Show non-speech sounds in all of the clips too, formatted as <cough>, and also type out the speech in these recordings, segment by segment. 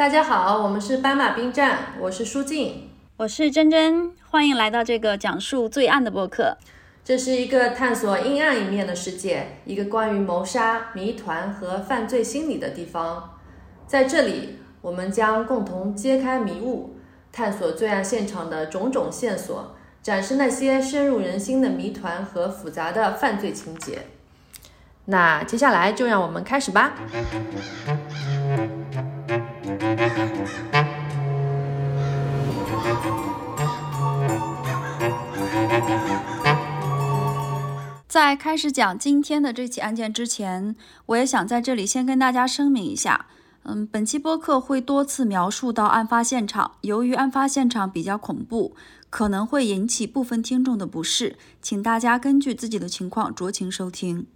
大家好，我们是斑马兵站，我是舒静，我是珍珍，欢迎来到这个讲述罪案的播客。这是一个探索阴暗一面的世界，一个关于谋杀、谜团和犯罪心理的地方。在这里，我们将共同揭开迷雾，探索罪案现场的种种线索，展示那些深入人心的谜团和复杂的犯罪情节。那接下来就让我们开始吧。在开始讲今天的这起案件之前，我也想在这里先跟大家声明一下，嗯，本期播客会多次描述到案发现场，由于案发现场比较恐怖，可能会引起部分听众的不适，请大家根据自己的情况酌情收听。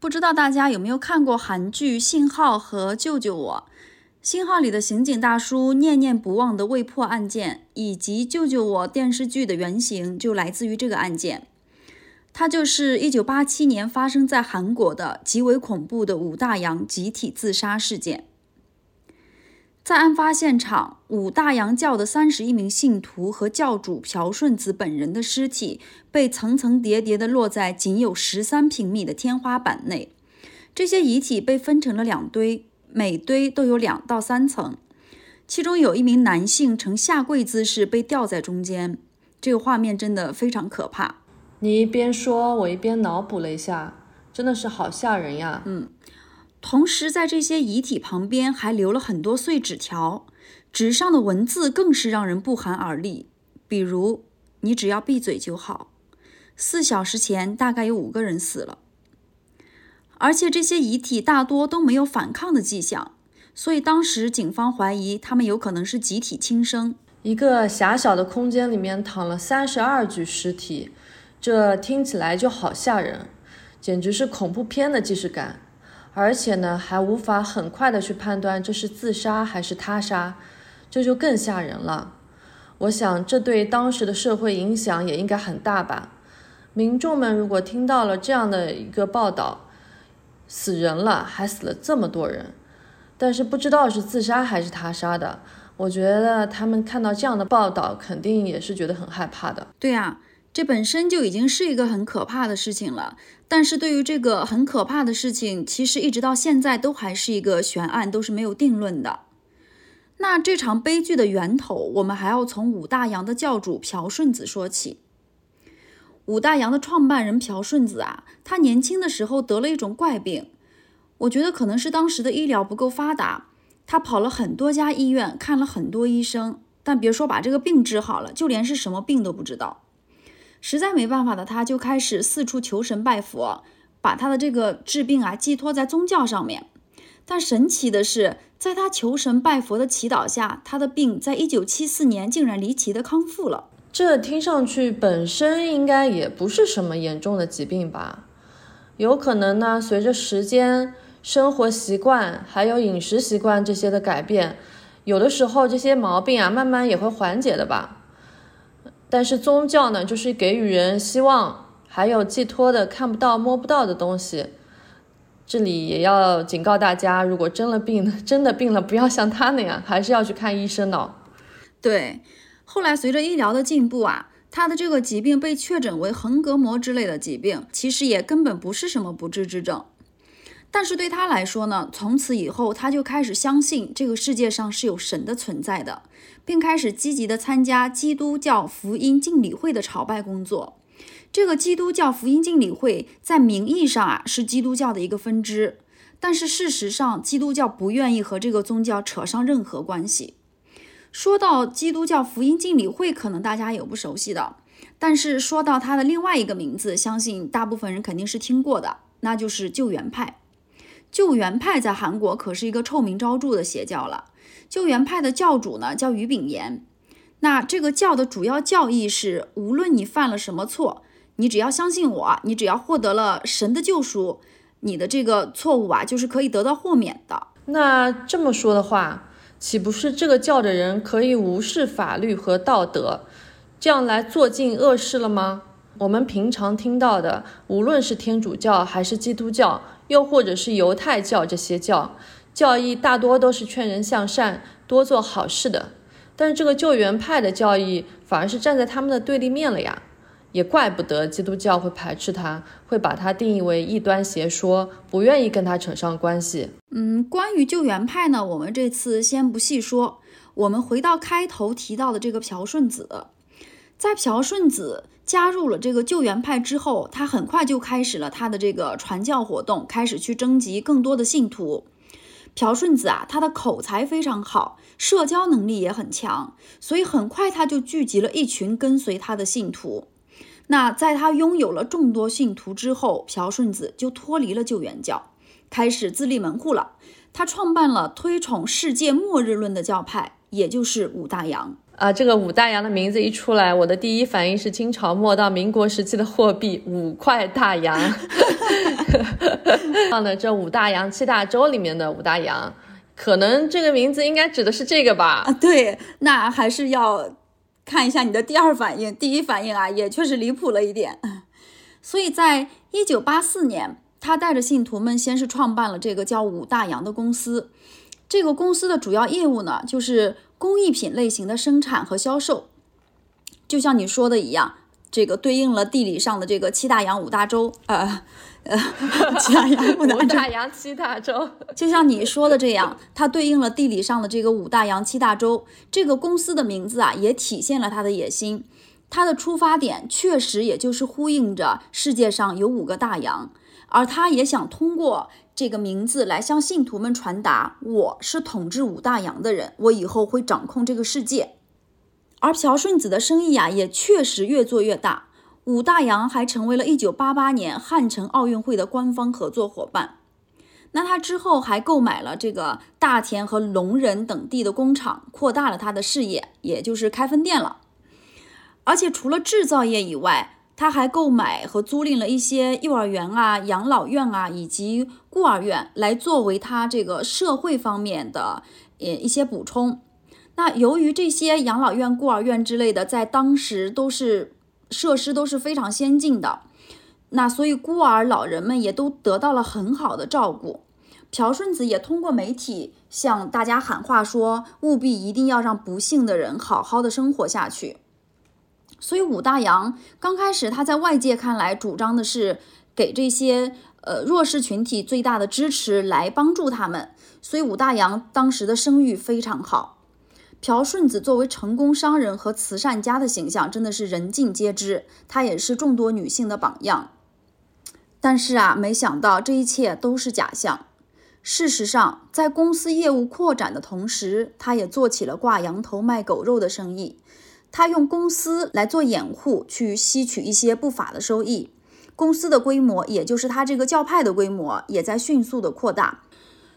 不知道大家有没有看过韩剧《信号》和《救救我》？《信号》里的刑警大叔念念不忘的未破案件，以及《救救我》电视剧的原型就来自于这个案件。它就是1987年发生在韩国的极为恐怖的五大洋集体自杀事件。在案发现场，五大洋教的三十一名信徒和教主朴顺子本人的尸体被层层叠叠地落在仅有十三平米的天花板内。这些遗体被分成了两堆，每堆都有两到三层。其中有一名男性呈下跪姿势被吊在中间，这个画面真的非常可怕。你一边说，我一边脑补了一下，真的是好吓人呀。嗯。同时，在这些遗体旁边还留了很多碎纸条，纸上的文字更是让人不寒而栗。比如：“你只要闭嘴就好。”四小时前，大概有五个人死了，而且这些遗体大多都没有反抗的迹象，所以当时警方怀疑他们有可能是集体轻生。一个狭小的空间里面躺了三十二具尸体，这听起来就好吓人，简直是恐怖片的既视感。而且呢，还无法很快的去判断这是自杀还是他杀，这就更吓人了。我想这对当时的社会影响也应该很大吧。民众们如果听到了这样的一个报道，死人了，还死了这么多人，但是不知道是自杀还是他杀的，我觉得他们看到这样的报道，肯定也是觉得很害怕的。对呀。这本身就已经是一个很可怕的事情了，但是对于这个很可怕的事情，其实一直到现在都还是一个悬案，都是没有定论的。那这场悲剧的源头，我们还要从五大洋的教主朴顺子说起。五大洋的创办人朴顺子啊，他年轻的时候得了一种怪病，我觉得可能是当时的医疗不够发达，他跑了很多家医院，看了很多医生，但别说把这个病治好了，就连是什么病都不知道。实在没办法的，他就开始四处求神拜佛，把他的这个治病啊寄托在宗教上面。但神奇的是，在他求神拜佛的祈祷下，他的病在一九七四年竟然离奇的康复了。这听上去本身应该也不是什么严重的疾病吧？有可能呢，随着时间、生活习惯还有饮食习惯这些的改变，有的时候这些毛病啊慢慢也会缓解的吧。但是宗教呢，就是给予人希望，还有寄托的看不到摸不到的东西。这里也要警告大家，如果真了病，<laughs> 真的病了，不要像他那样，还是要去看医生的。对，后来随着医疗的进步啊，他的这个疾病被确诊为横膈膜之类的疾病，其实也根本不是什么不治之症。但是对他来说呢，从此以后他就开始相信这个世界上是有神的存在的，并开始积极的参加基督教福音敬礼会的朝拜工作。这个基督教福音敬礼会在名义上啊是基督教的一个分支，但是事实上基督教不愿意和这个宗教扯上任何关系。说到基督教福音敬礼会，可能大家有不熟悉的，但是说到它的另外一个名字，相信大部分人肯定是听过的，那就是救援派。救援派在韩国可是一个臭名昭著的邪教了。救援派的教主呢叫于炳炎，那这个教的主要教义是：无论你犯了什么错，你只要相信我，你只要获得了神的救赎，你的这个错误啊就是可以得到豁免的。那这么说的话，岂不是这个教的人可以无视法律和道德，这样来做尽恶事了吗？我们平常听到的，无论是天主教还是基督教。又或者是犹太教这些教，教义大多都是劝人向善、多做好事的。但是这个救援派的教义反而是站在他们的对立面了呀，也怪不得基督教会排斥他，会把他定义为异端邪说，不愿意跟他扯上关系。嗯，关于救援派呢，我们这次先不细说，我们回到开头提到的这个朴顺子，在朴顺子加入了这个救援派之后，他很快就开始了他的这个传教活动，开始去征集更多的信徒。朴顺子啊，他的口才非常好，社交能力也很强，所以很快他就聚集了一群跟随他的信徒。那在他拥有了众多信徒之后，朴顺子就脱离了救援教，开始自立门户了。他创办了推崇世界末日论的教派，也就是五大洋。啊，这个五大洋的名字一出来，我的第一反应是清朝末到民国时期的货币五块大洋。<laughs> 放的这五大洋七大洲里面的五大洋，可能这个名字应该指的是这个吧？对，那还是要看一下你的第二反应。第一反应啊，也确实离谱了一点。<laughs> 所以在一九八四年，他带着信徒们先是创办了这个叫五大洋的公司。这个公司的主要业务呢，就是工艺品类型的生产和销售。就像你说的一样，这个对应了地理上的这个七大洋五大洲，呃呃，七大洋 <laughs> 五大洋七大洲。就像你说的这样，它对应了地理上的这个五大洋七大洲。这个公司的名字啊，也体现了它的野心。它的出发点确实也就是呼应着世界上有五个大洋，而他也想通过。这个名字来向信徒们传达，我是统治五大洋的人，我以后会掌控这个世界。而朴顺子的生意呀，也确实越做越大。五大洋还成为了一九八八年汉城奥运会的官方合作伙伴。那他之后还购买了这个大田和龙仁等地的工厂，扩大了他的事业，也就是开分店了。而且除了制造业以外，他还购买和租赁了一些幼儿园啊、养老院啊以及孤儿院，来作为他这个社会方面的呃一些补充。那由于这些养老院、孤儿院之类的，在当时都是设施都是非常先进的，那所以孤儿老人们也都得到了很好的照顾。朴顺子也通过媒体向大家喊话说，务必一定要让不幸的人好好的生活下去。所以五大洋刚开始，他在外界看来主张的是给这些呃弱势群体最大的支持，来帮助他们。所以五大洋当时的声誉非常好。朴顺子作为成功商人和慈善家的形象，真的是人尽皆知。他也是众多女性的榜样。但是啊，没想到这一切都是假象。事实上，在公司业务扩展的同时，他也做起了挂羊头卖狗肉的生意。他用公司来做掩护，去吸取一些不法的收益。公司的规模，也就是他这个教派的规模，也在迅速的扩大。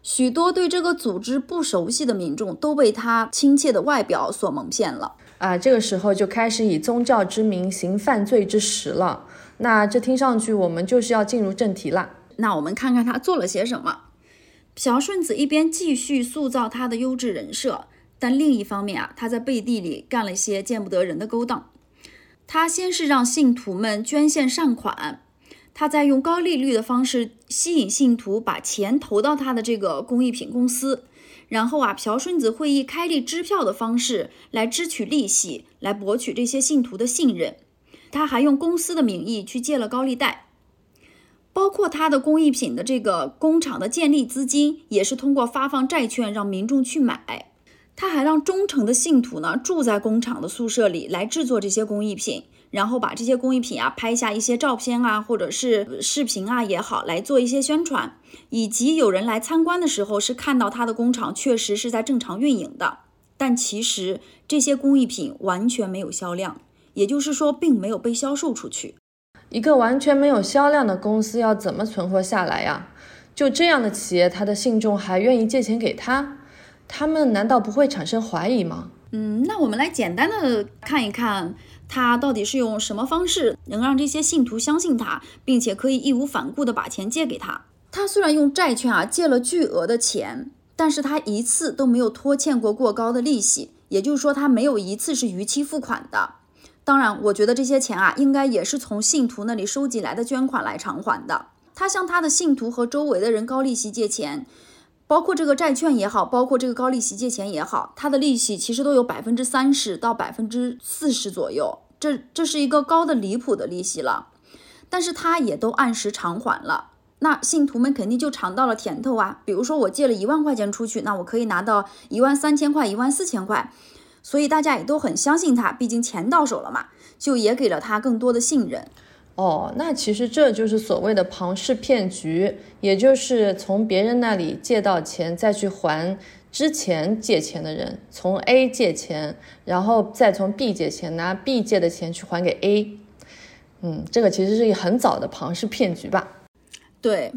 许多对这个组织不熟悉的民众，都被他亲切的外表所蒙骗了。啊，这个时候就开始以宗教之名行犯罪之实了。那这听上去，我们就是要进入正题了。那我们看看他做了些什么。朴顺子一边继续塑造他的优质人设。但另一方面啊，他在背地里干了一些见不得人的勾当。他先是让信徒们捐献善款，他在用高利率的方式吸引信徒把钱投到他的这个工艺品公司，然后啊，朴顺子会以开立支票的方式来支取利息，来博取这些信徒的信任。他还用公司的名义去借了高利贷，包括他的工艺品的这个工厂的建立资金，也是通过发放债券让民众去买。他还让忠诚的信徒呢住在工厂的宿舍里来制作这些工艺品，然后把这些工艺品啊拍下一些照片啊，或者是视频啊也好，来做一些宣传。以及有人来参观的时候是看到他的工厂确实是在正常运营的，但其实这些工艺品完全没有销量，也就是说并没有被销售出去。一个完全没有销量的公司要怎么存活下来呀？就这样的企业，他的信众还愿意借钱给他？他们难道不会产生怀疑吗？嗯，那我们来简单的看一看，他到底是用什么方式能让这些信徒相信他，并且可以义无反顾的把钱借给他。他虽然用债券啊借了巨额的钱，但是他一次都没有拖欠过过高的利息，也就是说他没有一次是逾期付款的。当然，我觉得这些钱啊应该也是从信徒那里收集来的捐款来偿还的。他向他的信徒和周围的人高利息借钱。包括这个债券也好，包括这个高利息借钱也好，它的利息其实都有百分之三十到百分之四十左右，这这是一个高的离谱的利息了。但是他也都按时偿还了，那信徒们肯定就尝到了甜头啊。比如说我借了一万块钱出去，那我可以拿到一万三千块、一万四千块，所以大家也都很相信他，毕竟钱到手了嘛，就也给了他更多的信任。哦，那其实这就是所谓的庞氏骗局，也就是从别人那里借到钱，再去还之前借钱的人，从 A 借钱，然后再从 B 借钱，拿 B 借的钱去还给 A。嗯，这个其实是一个很早的庞氏骗局吧？对，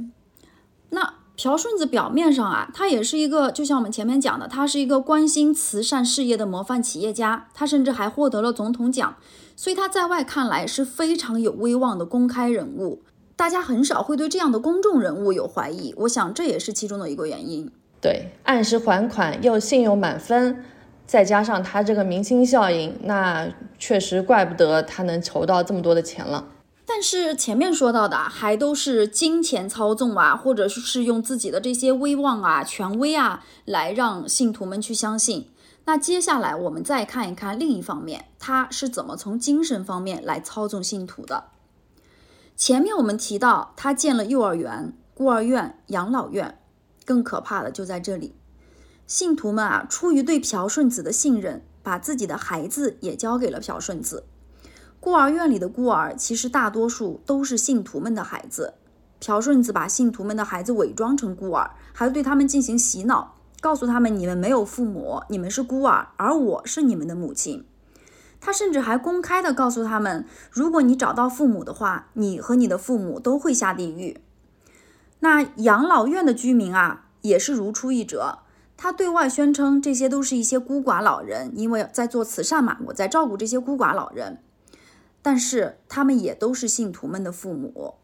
那朴顺子表面上啊，他也是一个，就像我们前面讲的，他是一个关心慈善事业的模范企业家，他甚至还获得了总统奖。所以他在外看来是非常有威望的公开人物，大家很少会对这样的公众人物有怀疑。我想这也是其中的一个原因。对，按时还款又信用满分，再加上他这个明星效应，那确实怪不得他能筹到这么多的钱了。但是前面说到的还都是金钱操纵啊，或者是用自己的这些威望啊、权威啊来让信徒们去相信。那接下来我们再看一看另一方面，他是怎么从精神方面来操纵信徒的。前面我们提到他建了幼儿园、孤儿院、养老院，更可怕的就在这里，信徒们啊，出于对朴顺子的信任，把自己的孩子也交给了朴顺子。孤儿院里的孤儿其实大多数都是信徒们的孩子，朴顺子把信徒们的孩子伪装成孤儿，还对他们进行洗脑。告诉他们，你们没有父母，你们是孤儿，而我是你们的母亲。他甚至还公开的告诉他们，如果你找到父母的话，你和你的父母都会下地狱。那养老院的居民啊，也是如出一辙。他对外宣称，这些都是一些孤寡老人，因为在做慈善嘛，我在照顾这些孤寡老人。但是他们也都是信徒们的父母。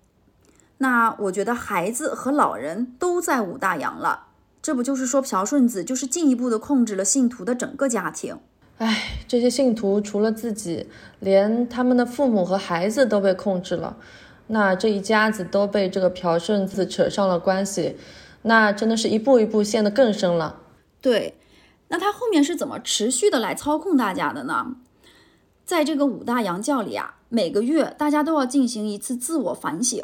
那我觉得孩子和老人都在五大洋了。这不就是说，朴顺子就是进一步的控制了信徒的整个家庭。唉，这些信徒除了自己，连他们的父母和孩子都被控制了。那这一家子都被这个朴顺子扯上了关系，那真的是一步一步陷得更深了。对，那他后面是怎么持续的来操控大家的呢？在这个五大洋教里啊，每个月大家都要进行一次自我反省。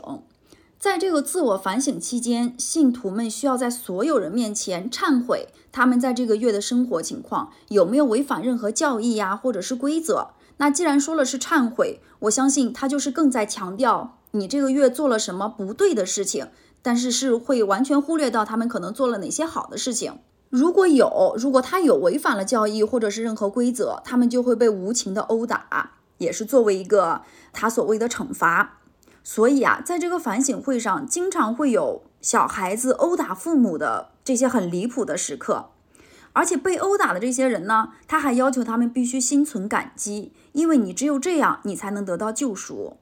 在这个自我反省期间，信徒们需要在所有人面前忏悔，他们在这个月的生活情况有没有违反任何教义呀，或者是规则？那既然说了是忏悔，我相信他就是更在强调你这个月做了什么不对的事情，但是是会完全忽略到他们可能做了哪些好的事情。如果有，如果他有违反了教义或者是任何规则，他们就会被无情的殴打，也是作为一个他所谓的惩罚。所以啊，在这个反省会上，经常会有小孩子殴打父母的这些很离谱的时刻，而且被殴打的这些人呢，他还要求他们必须心存感激，因为你只有这样，你才能得到救赎。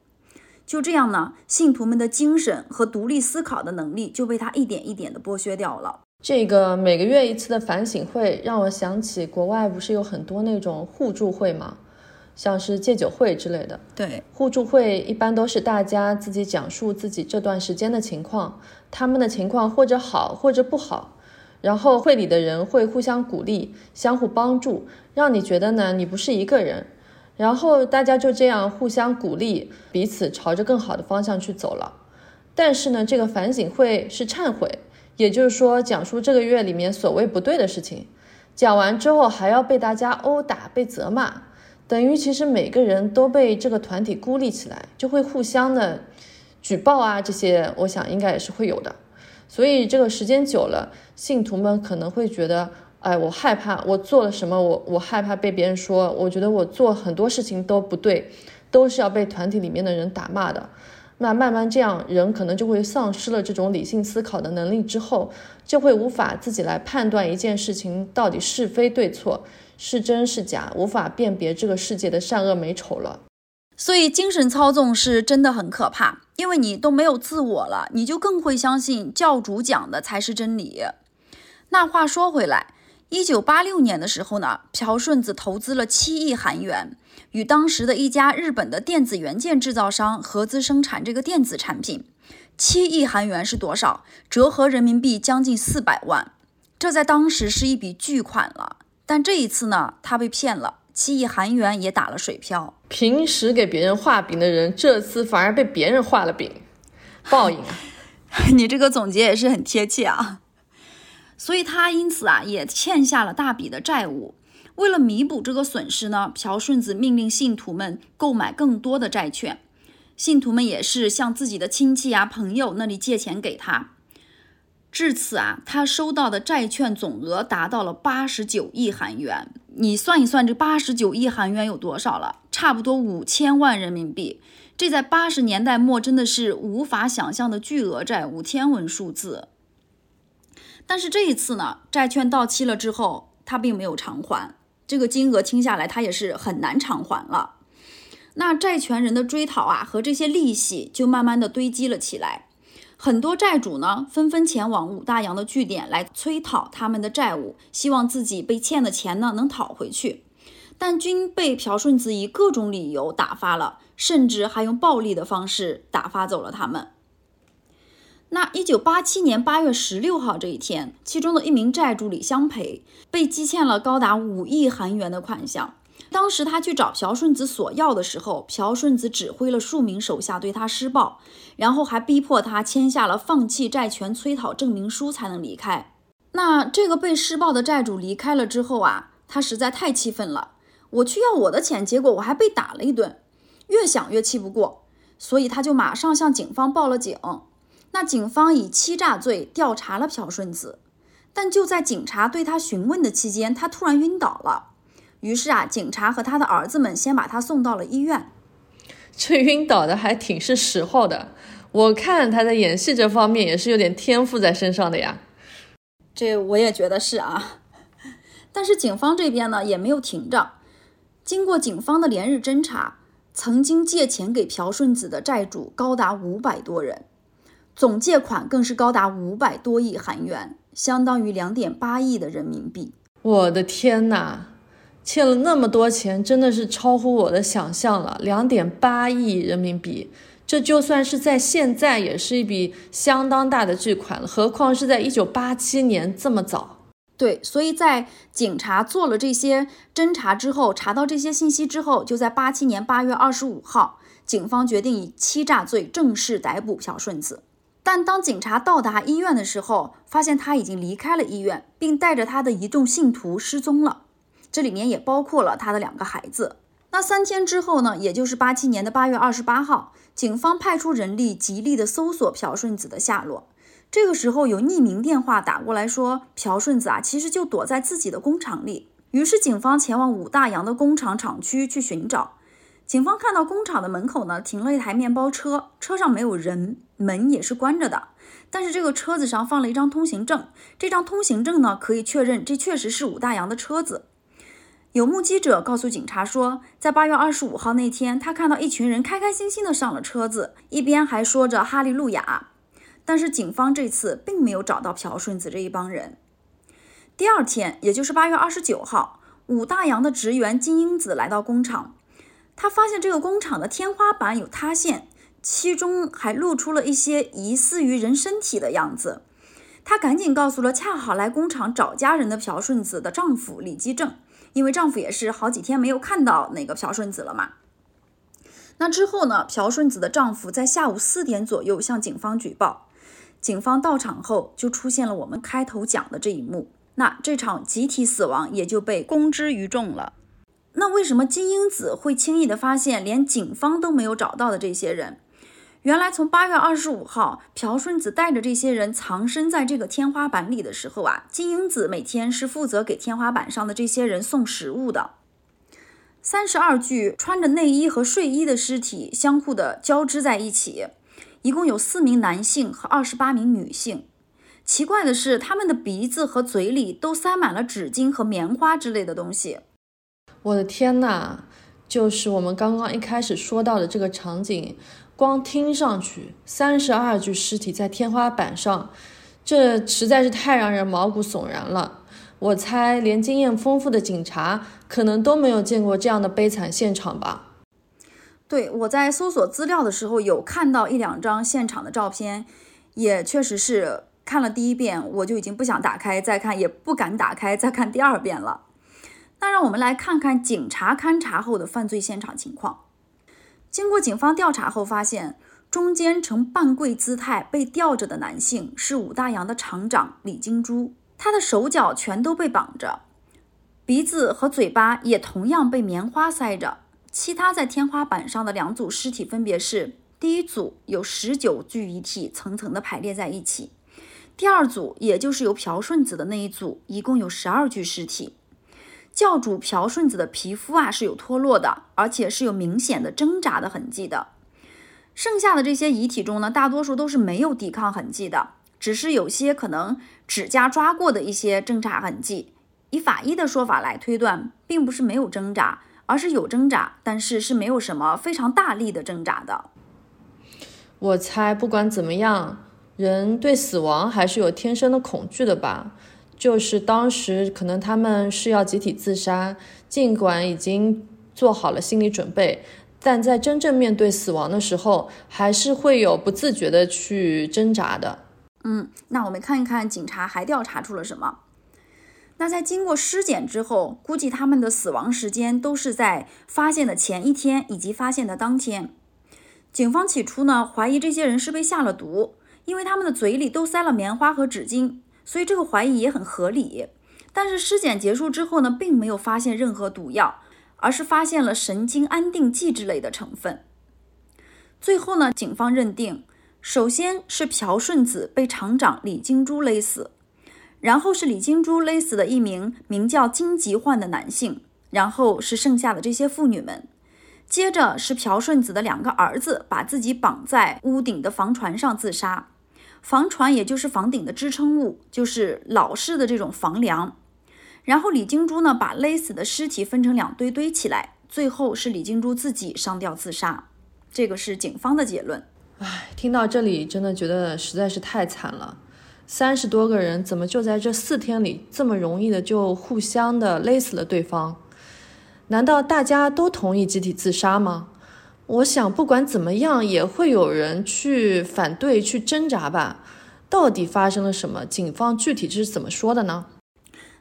就这样呢，信徒们的精神和独立思考的能力就被他一点一点的剥削掉了。这个每个月一次的反省会，让我想起国外不是有很多那种互助会吗？像是戒酒会之类的，对互助会一般都是大家自己讲述自己这段时间的情况，他们的情况或者好或者不好，然后会里的人会互相鼓励，相互帮助，让你觉得呢你不是一个人，然后大家就这样互相鼓励，彼此朝着更好的方向去走了。但是呢，这个反省会是忏悔，也就是说讲述这个月里面所谓不对的事情，讲完之后还要被大家殴打、被责骂。等于其实每个人都被这个团体孤立起来，就会互相的举报啊，这些我想应该也是会有的。所以这个时间久了，信徒们可能会觉得，哎，我害怕，我做了什么，我我害怕被别人说，我觉得我做很多事情都不对，都是要被团体里面的人打骂的。那慢慢这样，人可能就会丧失了这种理性思考的能力，之后就会无法自己来判断一件事情到底是非对错。是真是假，无法辨别这个世界的善恶美丑了。所以精神操纵是真的很可怕，因为你都没有自我了，你就更会相信教主讲的才是真理。那话说回来，一九八六年的时候呢，朴顺子投资了七亿韩元，与当时的一家日本的电子元件制造商合资生产这个电子产品。七亿韩元是多少？折合人民币将近四百万。这在当时是一笔巨款了。但这一次呢，他被骗了，七亿韩元也打了水漂。平时给别人画饼的人，这次反而被别人画了饼，报应啊！<laughs> 你这个总结也是很贴切啊。所以他因此啊，也欠下了大笔的债务。为了弥补这个损失呢，朴顺子命令信徒们购买更多的债券。信徒们也是向自己的亲戚啊、朋友那里借钱给他。至此啊，他收到的债券总额达到了八十九亿韩元。你算一算，这八十九亿韩元有多少了？差不多五千万人民币。这在八十年代末真的是无法想象的巨额债五千文数字。但是这一次呢，债券到期了之后，他并没有偿还。这个金额听下来，他也是很难偿还了。那债权人的追讨啊，和这些利息就慢慢的堆积了起来。很多债主呢，纷纷前往五大洋的据点来催讨他们的债务，希望自己被欠的钱呢能讨回去，但均被朴顺子以各种理由打发了，甚至还用暴力的方式打发走了他们。那一九八七年八月十六号这一天，其中的一名债主李相培被积欠了高达五亿韩元的款项。当时他去找朴顺子索要的时候，朴顺子指挥了数名手下对他施暴，然后还逼迫他签下了放弃债权催讨证明书才能离开。那这个被施暴的债主离开了之后啊，他实在太气愤了。我去要我的钱，结果我还被打了一顿，越想越气不过，所以他就马上向警方报了警。那警方以欺诈罪调查了朴顺子，但就在警察对他询问的期间，他突然晕倒了。于是啊，警察和他的儿子们先把他送到了医院。这晕倒的还挺是时候的，我看他在演戏这方面也是有点天赋在身上的呀。这我也觉得是啊。但是警方这边呢也没有停着，经过警方的连日侦查，曾经借钱给朴顺子的债主高达五百多人，总借款更是高达五百多亿韩元，相当于两点八亿的人民币。我的天哪！欠了那么多钱，真的是超乎我的想象了，两点八亿人民币，这就算是在现在也是一笔相当大的巨款了，何况是在一九八七年这么早。对，所以在警察做了这些侦查之后，查到这些信息之后，就在八七年八月二十五号，警方决定以欺诈罪正式逮捕小顺子。但当警察到达医院的时候，发现他已经离开了医院，并带着他的一众信徒失踪了。这里面也包括了他的两个孩子。那三天之后呢，也就是八七年的八月二十八号，警方派出人力极力的搜索朴顺子的下落。这个时候有匿名电话打过来说，朴顺子啊，其实就躲在自己的工厂里。于是警方前往武大洋的工厂厂区去寻找。警方看到工厂的门口呢，停了一台面包车，车上没有人，门也是关着的。但是这个车子上放了一张通行证，这张通行证呢，可以确认这确实是武大洋的车子。有目击者告诉警察说，在八月二十五号那天，他看到一群人开开心心的上了车子，一边还说着哈利路亚。但是警方这次并没有找到朴顺子这一帮人。第二天，也就是八月二十九号，武大洋的职员金英子来到工厂，他发现这个工厂的天花板有塌陷，其中还露出了一些疑似于人身体的样子。她赶紧告诉了恰好来工厂找家人的朴顺子的丈夫李基正。因为丈夫也是好几天没有看到那个朴顺子了嘛。那之后呢，朴顺子的丈夫在下午四点左右向警方举报，警方到场后就出现了我们开头讲的这一幕，那这场集体死亡也就被公之于众了。那为什么金英子会轻易的发现连警方都没有找到的这些人？原来从八月二十五号，朴顺子带着这些人藏身在这个天花板里的时候啊，金英子每天是负责给天花板上的这些人送食物的。三十二具穿着内衣和睡衣的尸体相互的交织在一起，一共有四名男性和二十八名女性。奇怪的是，他们的鼻子和嘴里都塞满了纸巾和棉花之类的东西。我的天哪！就是我们刚刚一开始说到的这个场景。光听上去，三十二具尸体在天花板上，这实在是太让人毛骨悚然了。我猜，连经验丰富的警察可能都没有见过这样的悲惨现场吧？对，我在搜索资料的时候有看到一两张现场的照片，也确实是看了第一遍，我就已经不想打开再看，也不敢打开再看第二遍了。那让我们来看看警察勘查后的犯罪现场情况。经过警方调查后发现，中间呈半跪姿态被吊着的男性是武大洋的厂长李金珠，他的手脚全都被绑着，鼻子和嘴巴也同样被棉花塞着。其他在天花板上的两组尸体分别是：第一组有十九具遗体层层的排列在一起，第二组也就是由朴顺子的那一组，一共有十二具尸体。教主朴顺子的皮肤啊是有脱落的，而且是有明显的挣扎的痕迹的。剩下的这些遗体中呢，大多数都是没有抵抗痕迹的，只是有些可能指甲抓过的一些挣扎痕迹。以法医的说法来推断，并不是没有挣扎，而是有挣扎，但是是没有什么非常大力的挣扎的。我猜，不管怎么样，人对死亡还是有天生的恐惧的吧。就是当时可能他们是要集体自杀，尽管已经做好了心理准备，但在真正面对死亡的时候，还是会有不自觉的去挣扎的。嗯，那我们看一看警察还调查出了什么。那在经过尸检之后，估计他们的死亡时间都是在发现的前一天以及发现的当天。警方起初呢怀疑这些人是被下了毒，因为他们的嘴里都塞了棉花和纸巾。所以这个怀疑也很合理，但是尸检结束之后呢，并没有发现任何毒药，而是发现了神经安定剂之类的成分。最后呢，警方认定，首先是朴顺子被厂长李金珠勒死，然后是李金珠勒死的一名名叫金吉焕的男性，然后是剩下的这些妇女们，接着是朴顺子的两个儿子把自己绑在屋顶的房船上自杀。房船也就是房顶的支撑物，就是老式的这种房梁。然后李金珠呢，把勒死的尸体分成两堆堆起来，最后是李金珠自己上吊自杀。这个是警方的结论。唉，听到这里真的觉得实在是太惨了。三十多个人怎么就在这四天里这么容易的就互相的勒死了对方？难道大家都同意集体自杀吗？我想，不管怎么样，也会有人去反对、去挣扎吧。到底发生了什么？警方具体是怎么说的呢？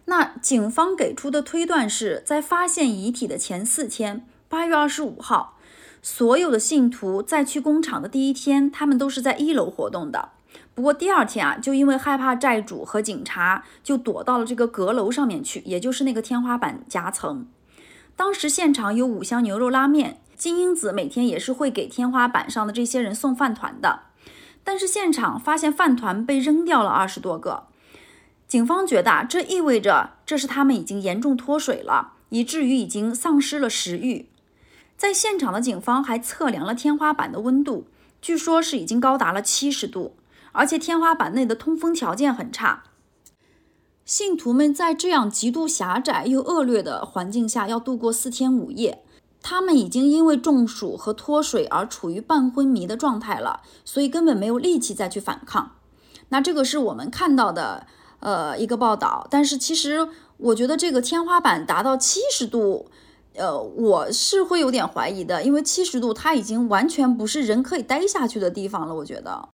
那警方给出的推断是在发现遗体的前四天，八月二十五号，所有的信徒在去工厂的第一天，他们都是在一楼活动的。不过第二天啊，就因为害怕债主和警察，就躲到了这个阁楼上面去，也就是那个天花板夹层。当时现场有五箱牛肉拉面。金英子每天也是会给天花板上的这些人送饭团的，但是现场发现饭团被扔掉了二十多个。警方觉得这意味着这是他们已经严重脱水了，以至于已经丧失了食欲。在现场的警方还测量了天花板的温度，据说是已经高达了七十度，而且天花板内的通风条件很差。信徒们在这样极度狭窄又恶劣的环境下要度过四天五夜。他们已经因为中暑和脱水而处于半昏迷的状态了，所以根本没有力气再去反抗。那这个是我们看到的，呃，一个报道。但是其实我觉得这个天花板达到七十度，呃，我是会有点怀疑的，因为七十度它已经完全不是人可以待下去的地方了。我觉得。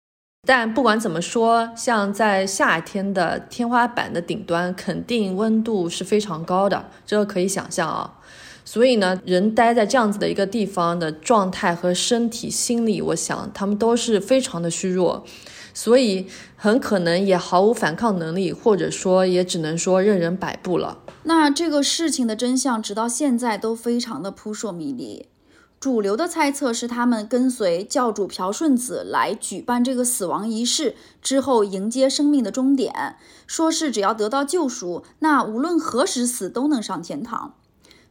但不管怎么说，像在夏天的天花板的顶端，肯定温度是非常高的，这个可以想象啊。所以呢，人待在这样子的一个地方的状态和身体、心理，我想他们都是非常的虚弱，所以很可能也毫无反抗能力，或者说也只能说任人摆布了。那这个事情的真相，直到现在都非常的扑朔迷离。主流的猜测是，他们跟随教主朴顺子来举办这个死亡仪式之后，迎接生命的终点，说是只要得到救赎，那无论何时死都能上天堂。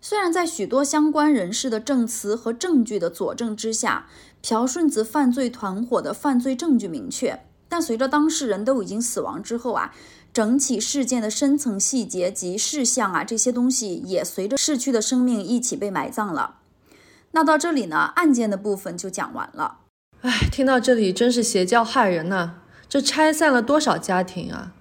虽然在许多相关人士的证词和证据的佐证之下，朴顺子犯罪团伙的犯罪证据明确，但随着当事人都已经死亡之后啊，整起事件的深层细节及事项啊，这些东西也随着逝去的生命一起被埋葬了。那到这里呢，案件的部分就讲完了。唉，听到这里真是邪教害人呐！这拆散了多少家庭啊！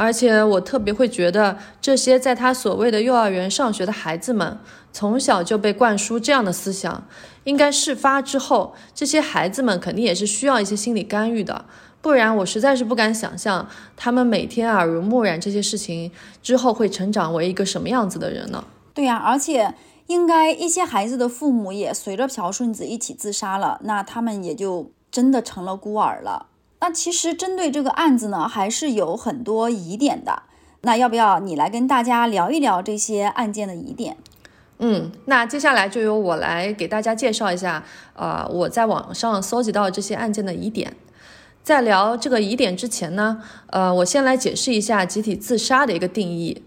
而且我特别会觉得，这些在他所谓的幼儿园上学的孩子们，从小就被灌输这样的思想，应该事发之后，这些孩子们肯定也是需要一些心理干预的，不然我实在是不敢想象他们每天耳濡目染这些事情之后会成长为一个什么样子的人呢？对呀，而且应该一些孩子的父母也随着朴顺子一起自杀了，那他们也就真的成了孤儿了。那其实针对这个案子呢，还是有很多疑点的。那要不要你来跟大家聊一聊这些案件的疑点？嗯，那接下来就由我来给大家介绍一下，呃，我在网上搜集到这些案件的疑点。在聊这个疑点之前呢，呃，我先来解释一下集体自杀的一个定义。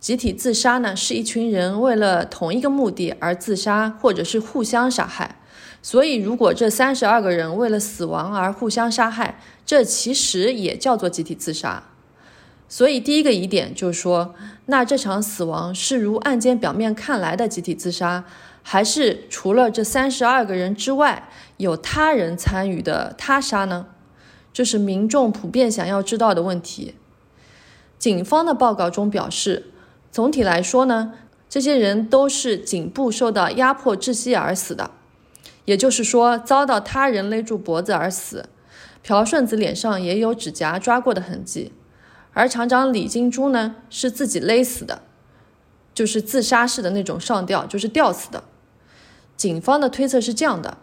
集体自杀呢，是一群人为了同一个目的而自杀，或者是互相杀害。所以，如果这三十二个人为了死亡而互相杀害，这其实也叫做集体自杀。所以，第一个疑点就是说，那这场死亡是如案件表面看来的集体自杀，还是除了这三十二个人之外，有他人参与的他杀呢？这是民众普遍想要知道的问题。警方的报告中表示，总体来说呢，这些人都是颈部受到压迫窒息而死的，也就是说，遭到他人勒住脖子而死。朴顺子脸上也有指甲抓过的痕迹。而厂长李金珠呢，是自己勒死的，就是自杀式的那种上吊，就是吊死的。警方的推测是这样的：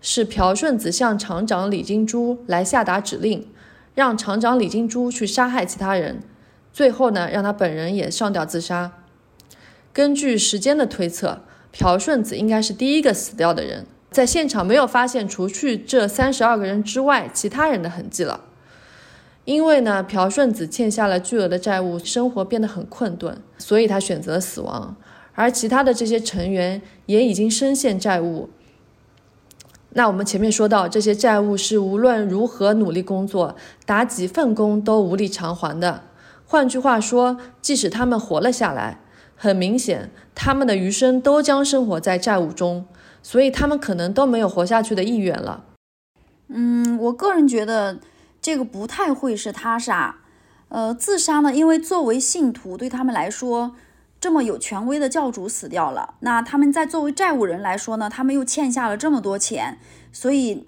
是朴顺子向厂长李金珠来下达指令，让厂长李金珠去杀害其他人，最后呢，让他本人也上吊自杀。根据时间的推测，朴顺子应该是第一个死掉的人，在现场没有发现除去这三十二个人之外其他人的痕迹了。因为呢，朴顺子欠下了巨额的债务，生活变得很困顿，所以他选择了死亡。而其他的这些成员也已经深陷债务。那我们前面说到，这些债务是无论如何努力工作，打几份工都无力偿还的。换句话说，即使他们活了下来，很明显，他们的余生都将生活在债务中，所以他们可能都没有活下去的意愿了。嗯，我个人觉得。这个不太会是他杀，呃，自杀呢？因为作为信徒，对他们来说，这么有权威的教主死掉了，那他们在作为债务人来说呢，他们又欠下了这么多钱，所以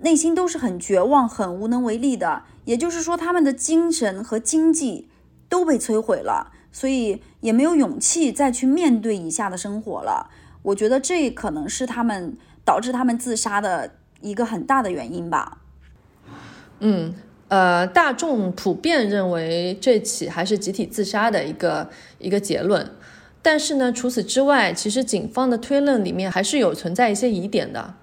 内心都是很绝望、很无能为力的。也就是说，他们的精神和经济都被摧毁了，所以也没有勇气再去面对以下的生活了。我觉得这可能是他们导致他们自杀的一个很大的原因吧。嗯，呃，大众普遍认为这起还是集体自杀的一个一个结论，但是呢，除此之外，其实警方的推论里面还是有存在一些疑点的。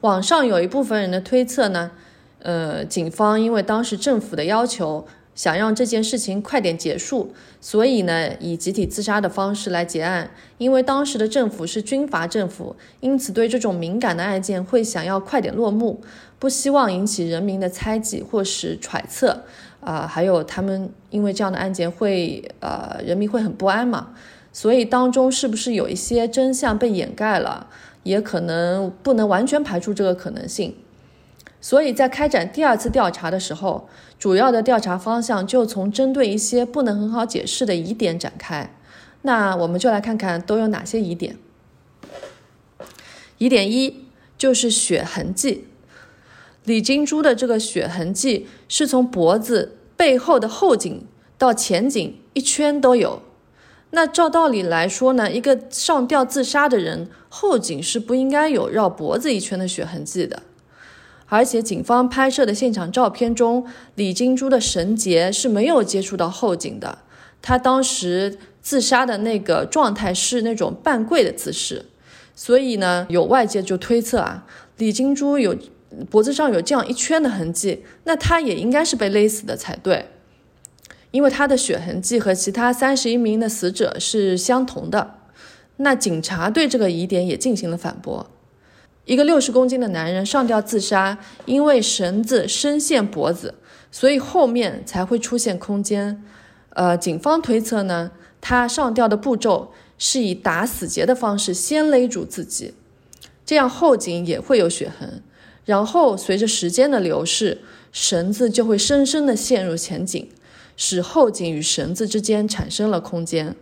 网上有一部分人的推测呢，呃，警方因为当时政府的要求。想让这件事情快点结束，所以呢，以集体自杀的方式来结案。因为当时的政府是军阀政府，因此对这种敏感的案件会想要快点落幕，不希望引起人民的猜忌或是揣测。啊，还有他们因为这样的案件会，呃，人民会很不安嘛。所以当中是不是有一些真相被掩盖了，也可能不能完全排除这个可能性。所以在开展第二次调查的时候，主要的调查方向就从针对一些不能很好解释的疑点展开。那我们就来看看都有哪些疑点。疑点一就是血痕迹，李金珠的这个血痕迹是从脖子背后的后颈到前颈一圈都有。那照道理来说呢，一个上吊自杀的人后颈是不应该有绕脖子一圈的血痕迹的。而且，警方拍摄的现场照片中，李金珠的绳结是没有接触到后颈的。他当时自杀的那个状态是那种半跪的姿势，所以呢，有外界就推测啊，李金珠有脖子上有这样一圈的痕迹，那他也应该是被勒死的才对，因为他的血痕迹和其他三十一名的死者是相同的。那警察对这个疑点也进行了反驳。一个六十公斤的男人上吊自杀，因为绳子深陷脖子，所以后面才会出现空间。呃，警方推测呢，他上吊的步骤是以打死结的方式先勒住自己，这样后颈也会有血痕，然后随着时间的流逝，绳子就会深深的陷入前颈，使后颈与绳子之间产生了空间。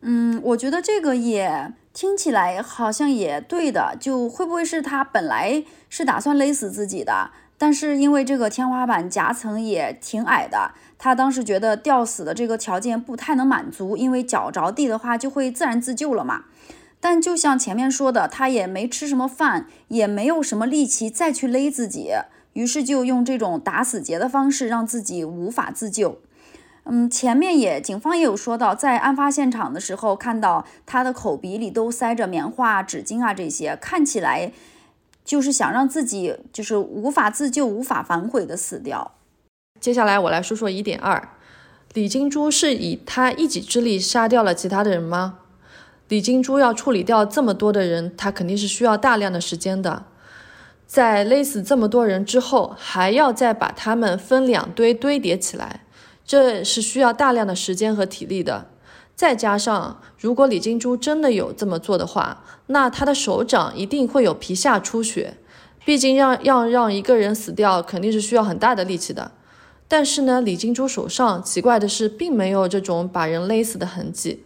嗯，我觉得这个也。听起来好像也对的，就会不会是他本来是打算勒死自己的？但是因为这个天花板夹层也挺矮的，他当时觉得吊死的这个条件不太能满足，因为脚着地的话就会自然自救了嘛。但就像前面说的，他也没吃什么饭，也没有什么力气再去勒自己，于是就用这种打死结的方式让自己无法自救。嗯，前面也警方也有说到，在案发现场的时候看到他的口鼻里都塞着棉花、纸巾啊这些，看起来。就是想让自己就是无法自救、无法反悔的死掉。接下来我来说说疑点二：李金珠是以他一己之力杀掉了其他的人吗？李金珠要处理掉这么多的人，他肯定是需要大量的时间的。在勒死这么多人之后，还要再把他们分两堆堆叠起来，这是需要大量的时间和体力的。再加上，如果李金珠真的有这么做的话，那他的手掌一定会有皮下出血。毕竟让要让一个人死掉，肯定是需要很大的力气的。但是呢，李金珠手上奇怪的是，并没有这种把人勒死的痕迹。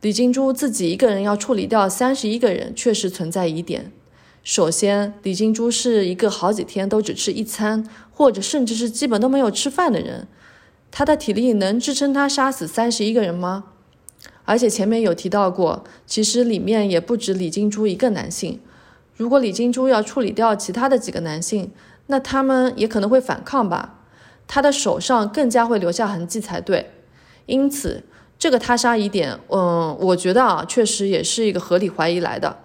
李金珠自己一个人要处理掉三十一个人，确实存在疑点。首先，李金珠是一个好几天都只吃一餐，或者甚至是基本都没有吃饭的人。他的体力能支撑他杀死三十一个人吗？而且前面有提到过，其实里面也不止李金珠一个男性。如果李金珠要处理掉其他的几个男性，那他们也可能会反抗吧？他的手上更加会留下痕迹才对。因此，这个他杀疑点，嗯，我觉得啊，确实也是一个合理怀疑来的。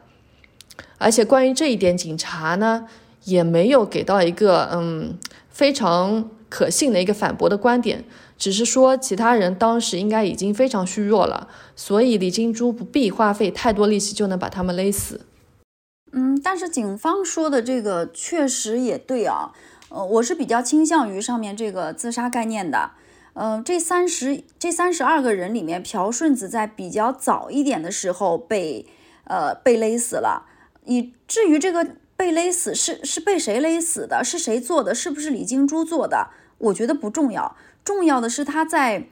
而且关于这一点，警察呢也没有给到一个嗯非常。可信的一个反驳的观点，只是说其他人当时应该已经非常虚弱了，所以李金珠不必花费太多力气就能把他们勒死。嗯，但是警方说的这个确实也对啊，呃，我是比较倾向于上面这个自杀概念的。嗯，这三十这三十二个人里面，朴顺子在比较早一点的时候被呃被勒死了，以至于这个。被勒死是是被谁勒死的？是谁做的？是不是李金珠做的？我觉得不重要，重要的是他在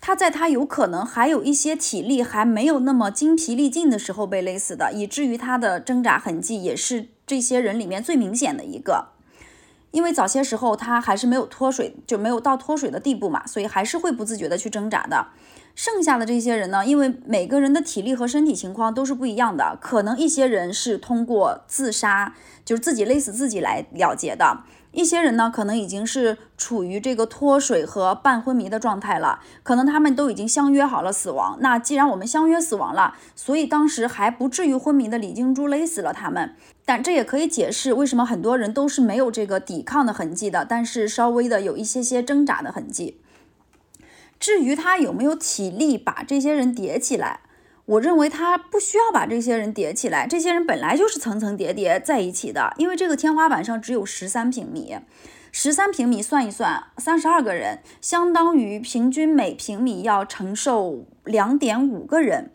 他在他有可能还有一些体力还没有那么精疲力尽的时候被勒死的，以至于他的挣扎痕迹也是这些人里面最明显的一个。因为早些时候他还是没有脱水，就没有到脱水的地步嘛，所以还是会不自觉的去挣扎的。剩下的这些人呢，因为每个人的体力和身体情况都是不一样的，可能一些人是通过自杀，就是自己勒死自己来了结的；一些人呢，可能已经是处于这个脱水和半昏迷的状态了，可能他们都已经相约好了死亡。那既然我们相约死亡了，所以当时还不至于昏迷的李金珠勒死了他们。但这也可以解释为什么很多人都是没有这个抵抗的痕迹的，但是稍微的有一些些挣扎的痕迹。至于他有没有体力把这些人叠起来，我认为他不需要把这些人叠起来。这些人本来就是层层叠叠在一起的，因为这个天花板上只有十三平米，十三平米算一算，三十二个人，相当于平均每平米要承受两点五个人。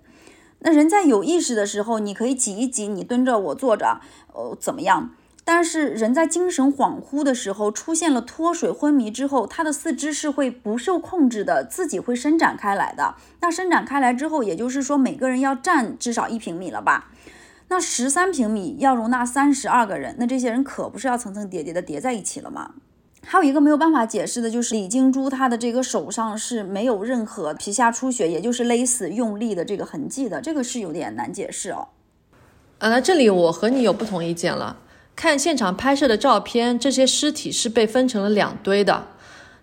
那人在有意识的时候，你可以挤一挤，你蹲着，我坐着，呃，怎么样？但是人在精神恍惚的时候出现了脱水昏迷之后，他的四肢是会不受控制的，自己会伸展开来的。那伸展开来之后，也就是说每个人要占至少一平米了吧？那十三平米要容纳三十二个人，那这些人可不是要层层叠叠的叠在一起了吗？还有一个没有办法解释的就是李金珠她的这个手上是没有任何皮下出血，也就是勒死用力的这个痕迹的，这个是有点难解释哦。啊，那这里我和你有不同意见了。看现场拍摄的照片，这些尸体是被分成了两堆的。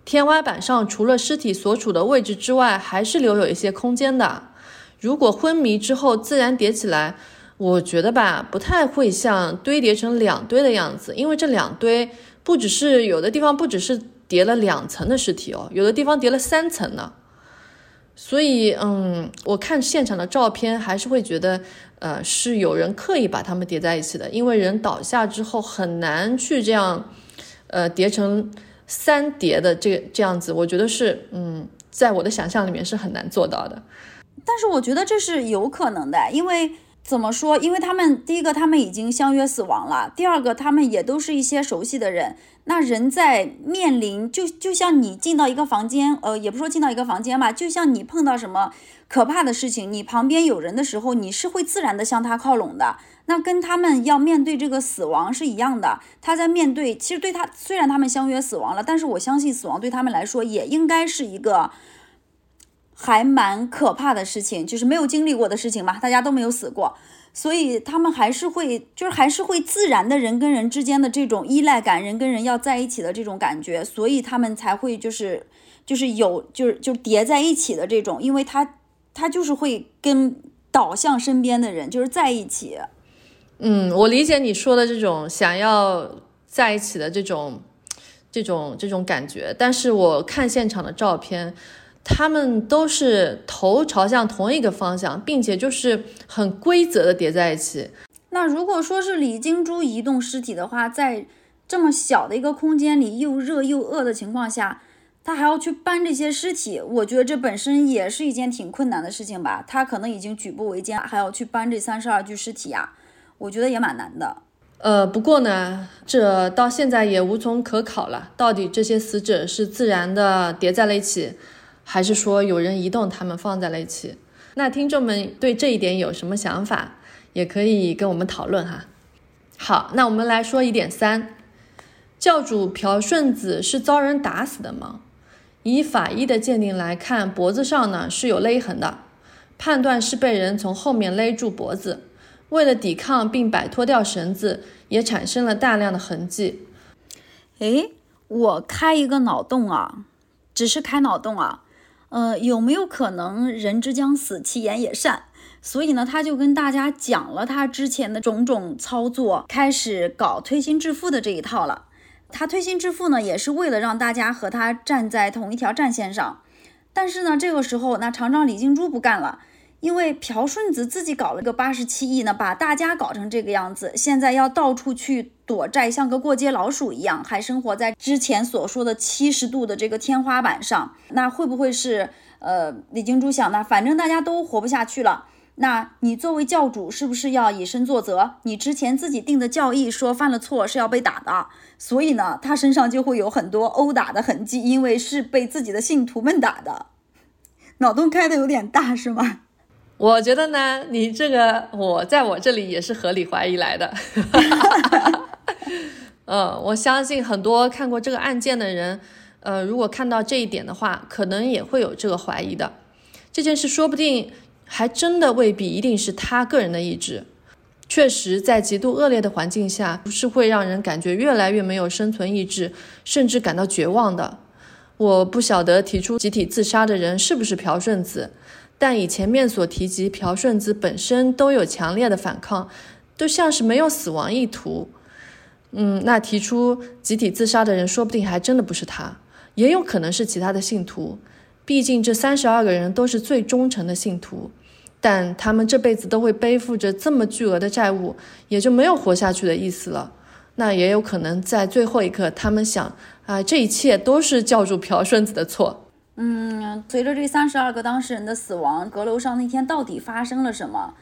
天花板上除了尸体所处的位置之外，还是留有一些空间的。如果昏迷之后自然叠起来，我觉得吧，不太会像堆叠成两堆的样子，因为这两堆不只是有的地方不只是叠了两层的尸体哦，有的地方叠了三层呢。所以，嗯，我看现场的照片还是会觉得。呃，是有人刻意把它们叠在一起的，因为人倒下之后很难去这样，呃，叠成三叠的这这样子，我觉得是，嗯，在我的想象里面是很难做到的。但是我觉得这是有可能的，因为怎么说？因为他们第一个他们已经相约死亡了，第二个他们也都是一些熟悉的人。那人在面临就就像你进到一个房间，呃，也不说进到一个房间吧，就像你碰到什么可怕的事情，你旁边有人的时候，你是会自然的向他靠拢的。那跟他们要面对这个死亡是一样的。他在面对，其实对他虽然他们相约死亡了，但是我相信死亡对他们来说也应该是一个还蛮可怕的事情，就是没有经历过的事情嘛，大家都没有死过。所以他们还是会，就是还是会自然的人跟人之间的这种依赖感，人跟人要在一起的这种感觉，所以他们才会就是就是有就是就叠在一起的这种，因为他他就是会跟导向身边的人就是在一起。嗯，我理解你说的这种想要在一起的这种这种这种感觉，但是我看现场的照片。他们都是头朝向同一个方向，并且就是很规则的叠在一起。那如果说是李金珠移动尸体的话，在这么小的一个空间里，又热又饿的情况下，他还要去搬这些尸体，我觉得这本身也是一件挺困难的事情吧。他可能已经举步维艰，还要去搬这三十二具尸体呀，我觉得也蛮难的。呃，不过呢，这到现在也无从可考了，到底这些死者是自然的叠在了一起？还是说有人移动他们放在了一起？那听众们对这一点有什么想法，也可以跟我们讨论哈。好，那我们来说一点三，教主朴顺子是遭人打死的吗？以法医的鉴定来看，脖子上呢是有勒痕的，判断是被人从后面勒住脖子，为了抵抗并摆脱掉绳子，也产生了大量的痕迹。诶，我开一个脑洞啊，只是开脑洞啊。呃，有没有可能人之将死，其言也善？所以呢，他就跟大家讲了他之前的种种操作，开始搞推心置腹的这一套了。他推心置腹呢，也是为了让大家和他站在同一条战线上。但是呢，这个时候那厂长李金珠不干了。因为朴顺子自己搞了个八十七亿呢，把大家搞成这个样子，现在要到处去躲债，像个过街老鼠一样，还生活在之前所说的七十度的这个天花板上，那会不会是呃李金珠想的？反正大家都活不下去了，那你作为教主是不是要以身作则？你之前自己定的教义说犯了错是要被打的，所以呢，他身上就会有很多殴打的痕迹，因为是被自己的信徒们打的。<laughs> 脑洞开的有点大，是吗？我觉得呢，你这个我在我这里也是合理怀疑来的。<laughs> 嗯，我相信很多看过这个案件的人，呃，如果看到这一点的话，可能也会有这个怀疑的。这件事说不定还真的未必一定是他个人的意志。确实，在极度恶劣的环境下，是会让人感觉越来越没有生存意志，甚至感到绝望的。我不晓得提出集体自杀的人是不是朴顺子。但以前面所提及，朴顺子本身都有强烈的反抗，都像是没有死亡意图。嗯，那提出集体自杀的人，说不定还真的不是他，也有可能是其他的信徒。毕竟这三十二个人都是最忠诚的信徒，但他们这辈子都会背负着这么巨额的债务，也就没有活下去的意思了。那也有可能在最后一刻，他们想啊，这一切都是教主朴顺子的错。嗯，随着这三十二个当事人的死亡，阁楼上那天到底发生了什么，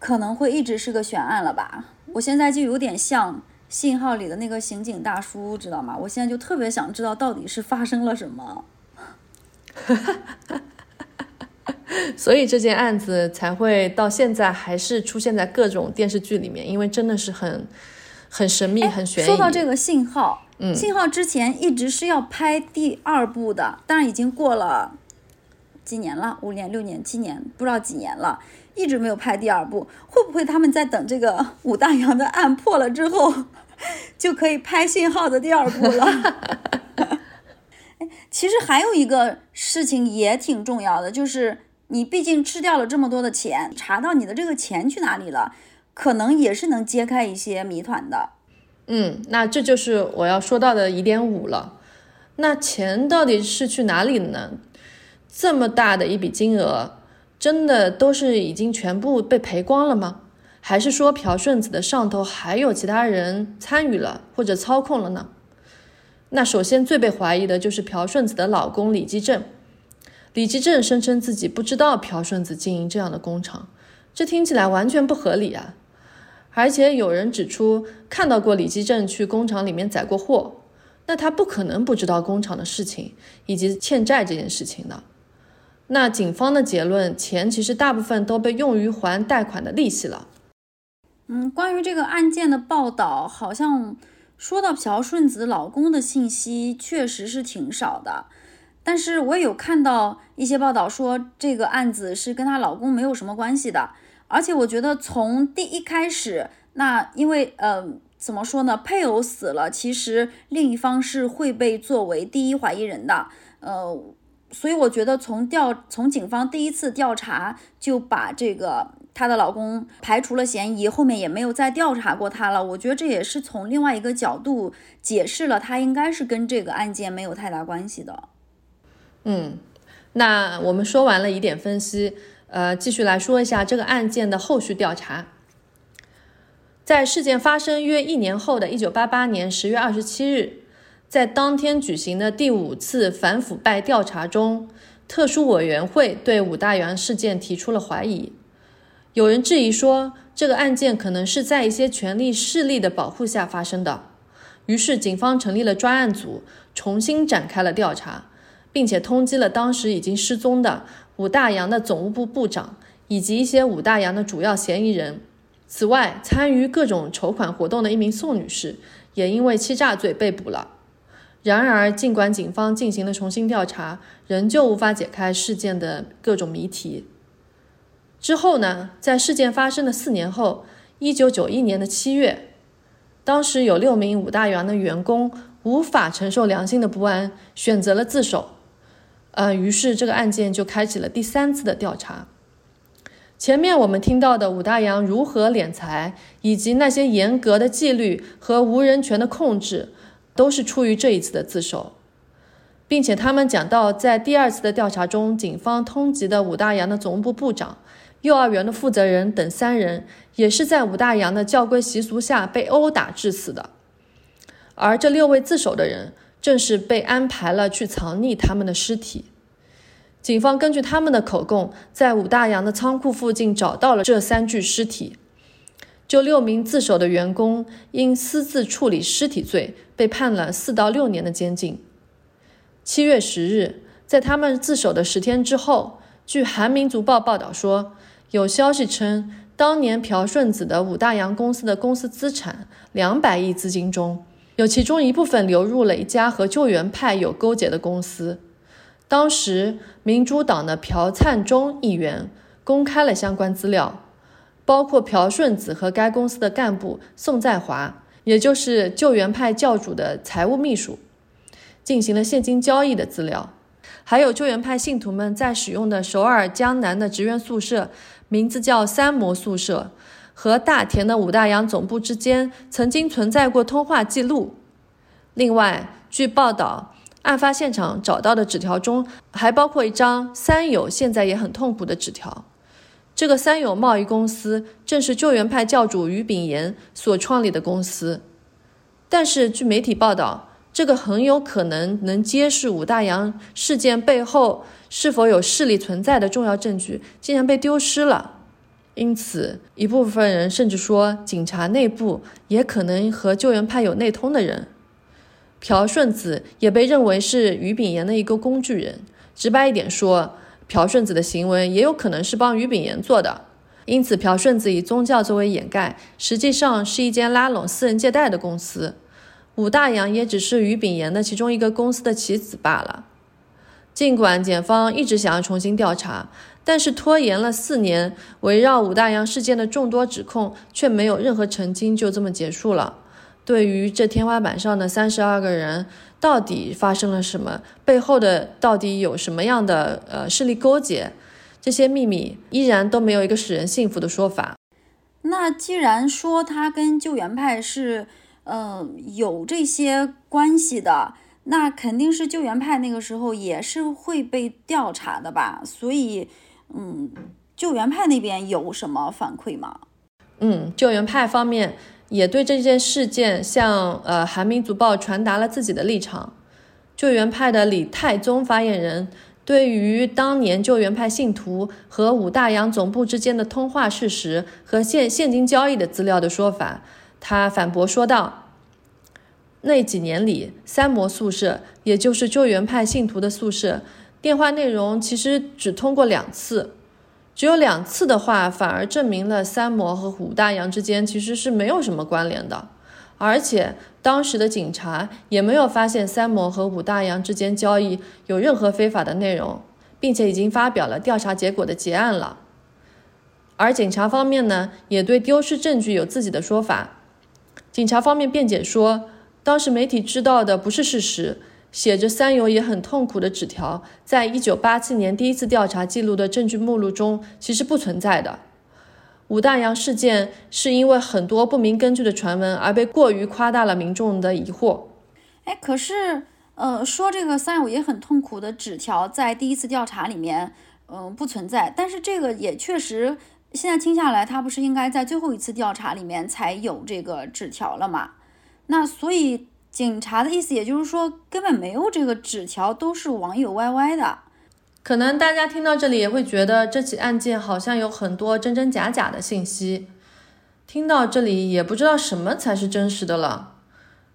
可能会一直是个悬案了吧？我现在就有点像信号里的那个刑警大叔，知道吗？我现在就特别想知道到底是发生了什么。<laughs> 所以这件案子才会到现在还是出现在各种电视剧里面，因为真的是很很神秘、很悬疑。说到这个信号。信号之前一直是要拍第二部的，但是已经过了几年了，五年、六年、七年，不知道几年了，一直没有拍第二部。会不会他们在等这个武大洋的案破了之后，<laughs> 就可以拍信号的第二部了？<laughs> 其实还有一个事情也挺重要的，就是你毕竟吃掉了这么多的钱，查到你的这个钱去哪里了，可能也是能揭开一些谜团的。嗯，那这就是我要说到的疑点五了。那钱到底是去哪里了呢？这么大的一笔金额，真的都是已经全部被赔光了吗？还是说朴顺子的上头还有其他人参与了或者操控了呢？那首先最被怀疑的就是朴顺子的老公李基正。李基正声称自己不知道朴顺子经营这样的工厂，这听起来完全不合理啊！而且有人指出看到过李基正去工厂里面载过货，那他不可能不知道工厂的事情以及欠债这件事情的。那警方的结论，钱其实大部分都被用于还贷款的利息了。嗯，关于这个案件的报道，好像说到朴顺子老公的信息确实是挺少的。但是我有看到一些报道说，这个案子是跟她老公没有什么关系的。而且我觉得从第一开始，那因为呃，怎么说呢？配偶死了，其实另一方是会被作为第一怀疑人的。呃，所以我觉得从调从警方第一次调查就把这个她的老公排除了嫌疑，后面也没有再调查过她了。我觉得这也是从另外一个角度解释了她应该是跟这个案件没有太大关系的。嗯，那我们说完了疑点分析，呃，继续来说一下这个案件的后续调查。在事件发生约一年后的一九八八年十月二十七日，在当天举行的第五次反腐败调查中，特殊委员会对武大元事件提出了怀疑。有人质疑说，这个案件可能是在一些权力势力的保护下发生的。于是，警方成立了专案组，重新展开了调查。并且通缉了当时已经失踪的武大洋的总务部部长以及一些武大洋的主要嫌疑人。此外，参与各种筹款活动的一名宋女士也因为欺诈罪被捕了。然而，尽管警方进行了重新调查，仍旧无法解开事件的各种谜题。之后呢？在事件发生的四年后，一九九一年的七月，当时有六名武大洋的员工无法承受良心的不安，选择了自首。呃，于是这个案件就开启了第三次的调查。前面我们听到的武大洋如何敛财，以及那些严格的纪律和无人权的控制，都是出于这一次的自首，并且他们讲到，在第二次的调查中，警方通缉的武大洋的总部部长、幼儿园的负责人等三人，也是在武大洋的教规习俗下被殴打致死的。而这六位自首的人。正是被安排了去藏匿他们的尸体。警方根据他们的口供，在武大洋的仓库附近找到了这三具尸体。就六名自首的员工，因私自处理尸体罪，被判了四到六年的监禁。七月十日，在他们自首的十天之后，据《韩民族报》报道说，有消息称，当年朴顺子的武大洋公司的公司资产两百亿资金中。有其中一部分流入了一家和救援派有勾结的公司。当时，民主党的朴灿中议员公开了相关资料，包括朴顺子和该公司的干部宋在华，也就是救援派教主的财务秘书，进行了现金交易的资料，还有救援派信徒们在使用的首尔江南的职员宿舍，名字叫三模宿舍。和大田的武大洋总部之间曾经存在过通话记录。另外，据报道，案发现场找到的纸条中还包括一张三友现在也很痛苦的纸条。这个三友贸易公司正是救援派教主于炳炎所创立的公司。但是，据媒体报道，这个很有可能能揭示武大洋事件背后是否有势力存在的重要证据，竟然被丢失了。因此，一部分人甚至说，警察内部也可能和救援派有内通的人。朴顺子也被认为是于炳炎的一个工具人。直白一点说，朴顺子的行为也有可能是帮于炳炎做的。因此，朴顺子以宗教作为掩盖，实际上是一间拉拢私人借贷的公司。武大洋也只是于炳炎的其中一个公司的棋子罢了。尽管检方一直想要重新调查，但是拖延了四年，围绕武大洋事件的众多指控却没有任何澄清，就这么结束了。对于这天花板上的三十二个人，到底发生了什么？背后的到底有什么样的呃势力勾结？这些秘密依然都没有一个使人信服的说法。那既然说他跟救援派是呃有这些关系的。那肯定是救援派那个时候也是会被调查的吧？所以，嗯，救援派那边有什么反馈吗？嗯，救援派方面也对这件事件向呃《韩民族报》传达了自己的立场。救援派的李泰宗发言人对于当年救援派信徒和武大洋总部之间的通话事实和现现金交易的资料的说法，他反驳说道。那几年里，三模宿舍，也就是救援派信徒的宿舍，电话内容其实只通过两次，只有两次的话，反而证明了三模和武大洋之间其实是没有什么关联的，而且当时的警察也没有发现三模和武大洋之间交易有任何非法的内容，并且已经发表了调查结果的结案了。而警察方面呢，也对丢失证据有自己的说法。警察方面辩解说。当时媒体知道的不是事实，写着“三友也很痛苦”的纸条，在一九八七年第一次调查记录的证据目录中其实不存在的。武大洋事件是因为很多不明根据的传闻而被过于夸大了民众的疑惑。哎，可是，呃，说这个三友也很痛苦的纸条在第一次调查里面，嗯，不存在。但是这个也确实，现在听下来，他不是应该在最后一次调查里面才有这个纸条了吗？那所以警察的意思，也就是说根本没有这个纸条，都是网友歪歪的。可能大家听到这里也会觉得这起案件好像有很多真真假假的信息。听到这里也不知道什么才是真实的了。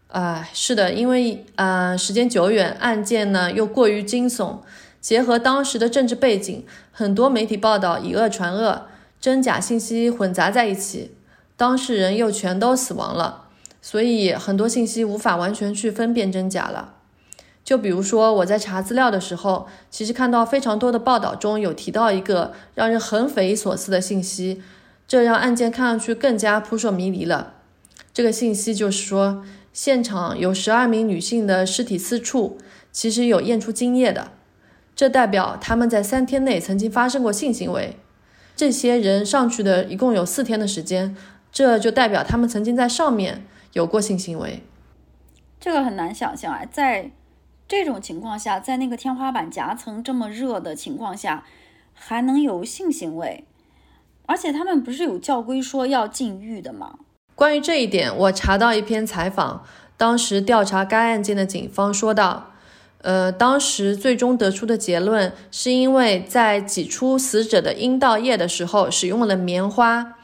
哎，是的，因为呃时间久远，案件呢又过于惊悚，结合当时的政治背景，很多媒体报道以讹传讹，真假信息混杂在一起，当事人又全都死亡了。所以很多信息无法完全去分辨真假了。就比如说我在查资料的时候，其实看到非常多的报道中有提到一个让人很匪夷所思的信息，这让案件看上去更加扑朔迷离了。这个信息就是说，现场有十二名女性的尸体私处，其实有验出精液的，这代表他们在三天内曾经发生过性行为。这些人上去的一共有四天的时间，这就代表他们曾经在上面。有过性行为，这个很难想象啊！在这种情况下，在那个天花板夹层这么热的情况下，还能有性行为？而且他们不是有教规说要禁欲的吗？关于这一点，我查到一篇采访，当时调查该案件的警方说道：“呃，当时最终得出的结论是因为在挤出死者的阴道液的时候使用了棉花，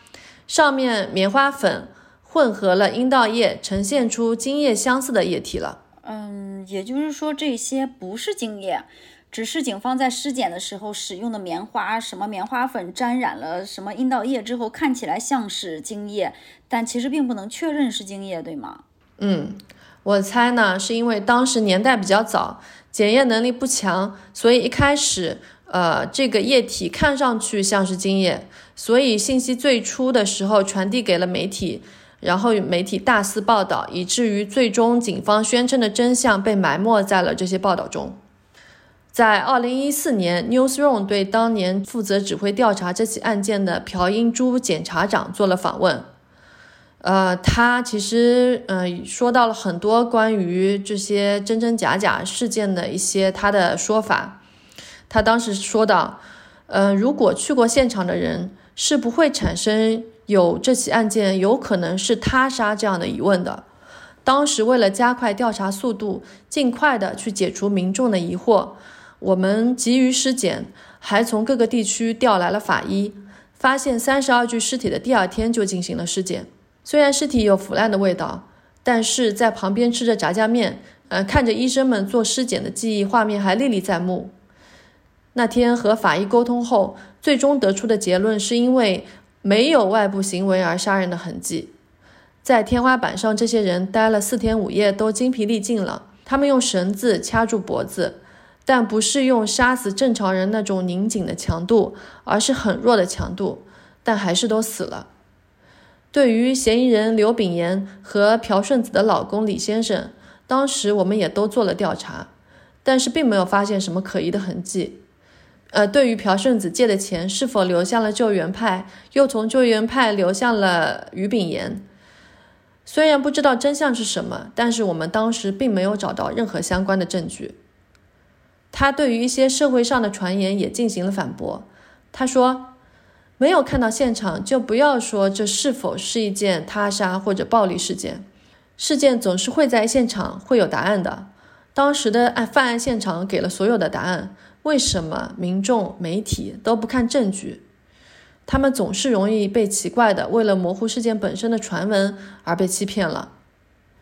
上面棉花粉。”混合了阴道液，呈现出精液相似的液体了。嗯，也就是说这些不是精液，只是警方在尸检的时候使用的棉花，什么棉花粉沾染了什么阴道液之后，看起来像是精液，但其实并不能确认是精液，对吗？嗯，我猜呢，是因为当时年代比较早，检验能力不强，所以一开始，呃，这个液体看上去像是精液，所以信息最初的时候传递给了媒体。然后媒体大肆报道，以至于最终警方宣称的真相被埋没在了这些报道中。在二零一四年，Newsroom 对当年负责指挥调查这起案件的朴英珠检察长做了访问。呃，他其实嗯说到了很多关于这些真真假假事件的一些他的说法。他当时说到：“呃，如果去过现场的人是不会产生。”有这起案件有可能是他杀这样的疑问的。当时为了加快调查速度，尽快的去解除民众的疑惑，我们急于尸检，还从各个地区调来了法医。发现三十二具尸体的第二天就进行了尸检。虽然尸体有腐烂的味道，但是在旁边吃着炸酱面，呃，看着医生们做尸检的记忆画面还历历在目。那天和法医沟通后，最终得出的结论是因为。没有外部行为而杀人的痕迹，在天花板上，这些人待了四天五夜，都精疲力尽了。他们用绳子掐住脖子，但不是用杀死正常人那种拧紧的强度，而是很弱的强度，但还是都死了。对于嫌疑人刘炳炎和朴顺子的老公李先生，当时我们也都做了调查，但是并没有发现什么可疑的痕迹。呃，对于朴顺子借的钱是否流向了救援派，又从救援派流向了于炳炎，虽然不知道真相是什么，但是我们当时并没有找到任何相关的证据。他对于一些社会上的传言也进行了反驳。他说：“没有看到现场，就不要说这是否是一件他杀或者暴力事件。事件总是会在现场会有答案的。当时的案犯案现场给了所有的答案。”为什么民众、媒体都不看证据？他们总是容易被奇怪的、为了模糊事件本身的传闻而被欺骗了。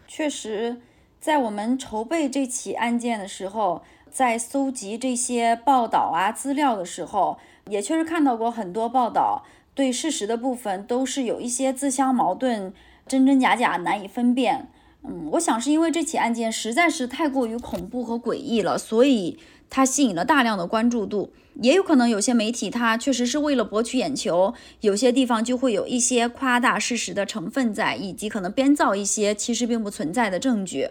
确实，在我们筹备这起案件的时候，在搜集这些报道啊资料的时候，也确实看到过很多报道，对事实的部分都是有一些自相矛盾，真真假假，难以分辨。嗯，我想是因为这起案件实在是太过于恐怖和诡异了，所以它吸引了大量的关注度。也有可能有些媒体它确实是为了博取眼球，有些地方就会有一些夸大事实的成分在，以及可能编造一些其实并不存在的证据。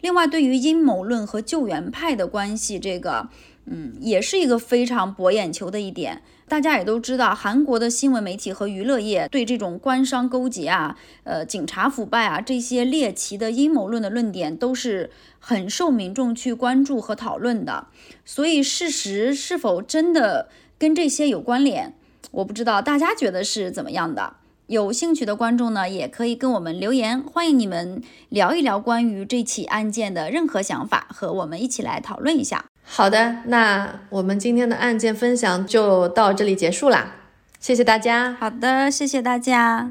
另外，对于阴谋论和救援派的关系，这个。嗯，也是一个非常博眼球的一点。大家也都知道，韩国的新闻媒体和娱乐业对这种官商勾结啊、呃警察腐败啊这些猎奇的阴谋论的论点，都是很受民众去关注和讨论的。所以，事实是否真的跟这些有关联，我不知道，大家觉得是怎么样的？有兴趣的观众呢也可以跟我们留言欢迎你们聊一聊关于这起案件的任何想法和我们一起来讨论一下。好的那我们今天的案件分享就到这里结束啦谢谢大家。好的谢谢大家。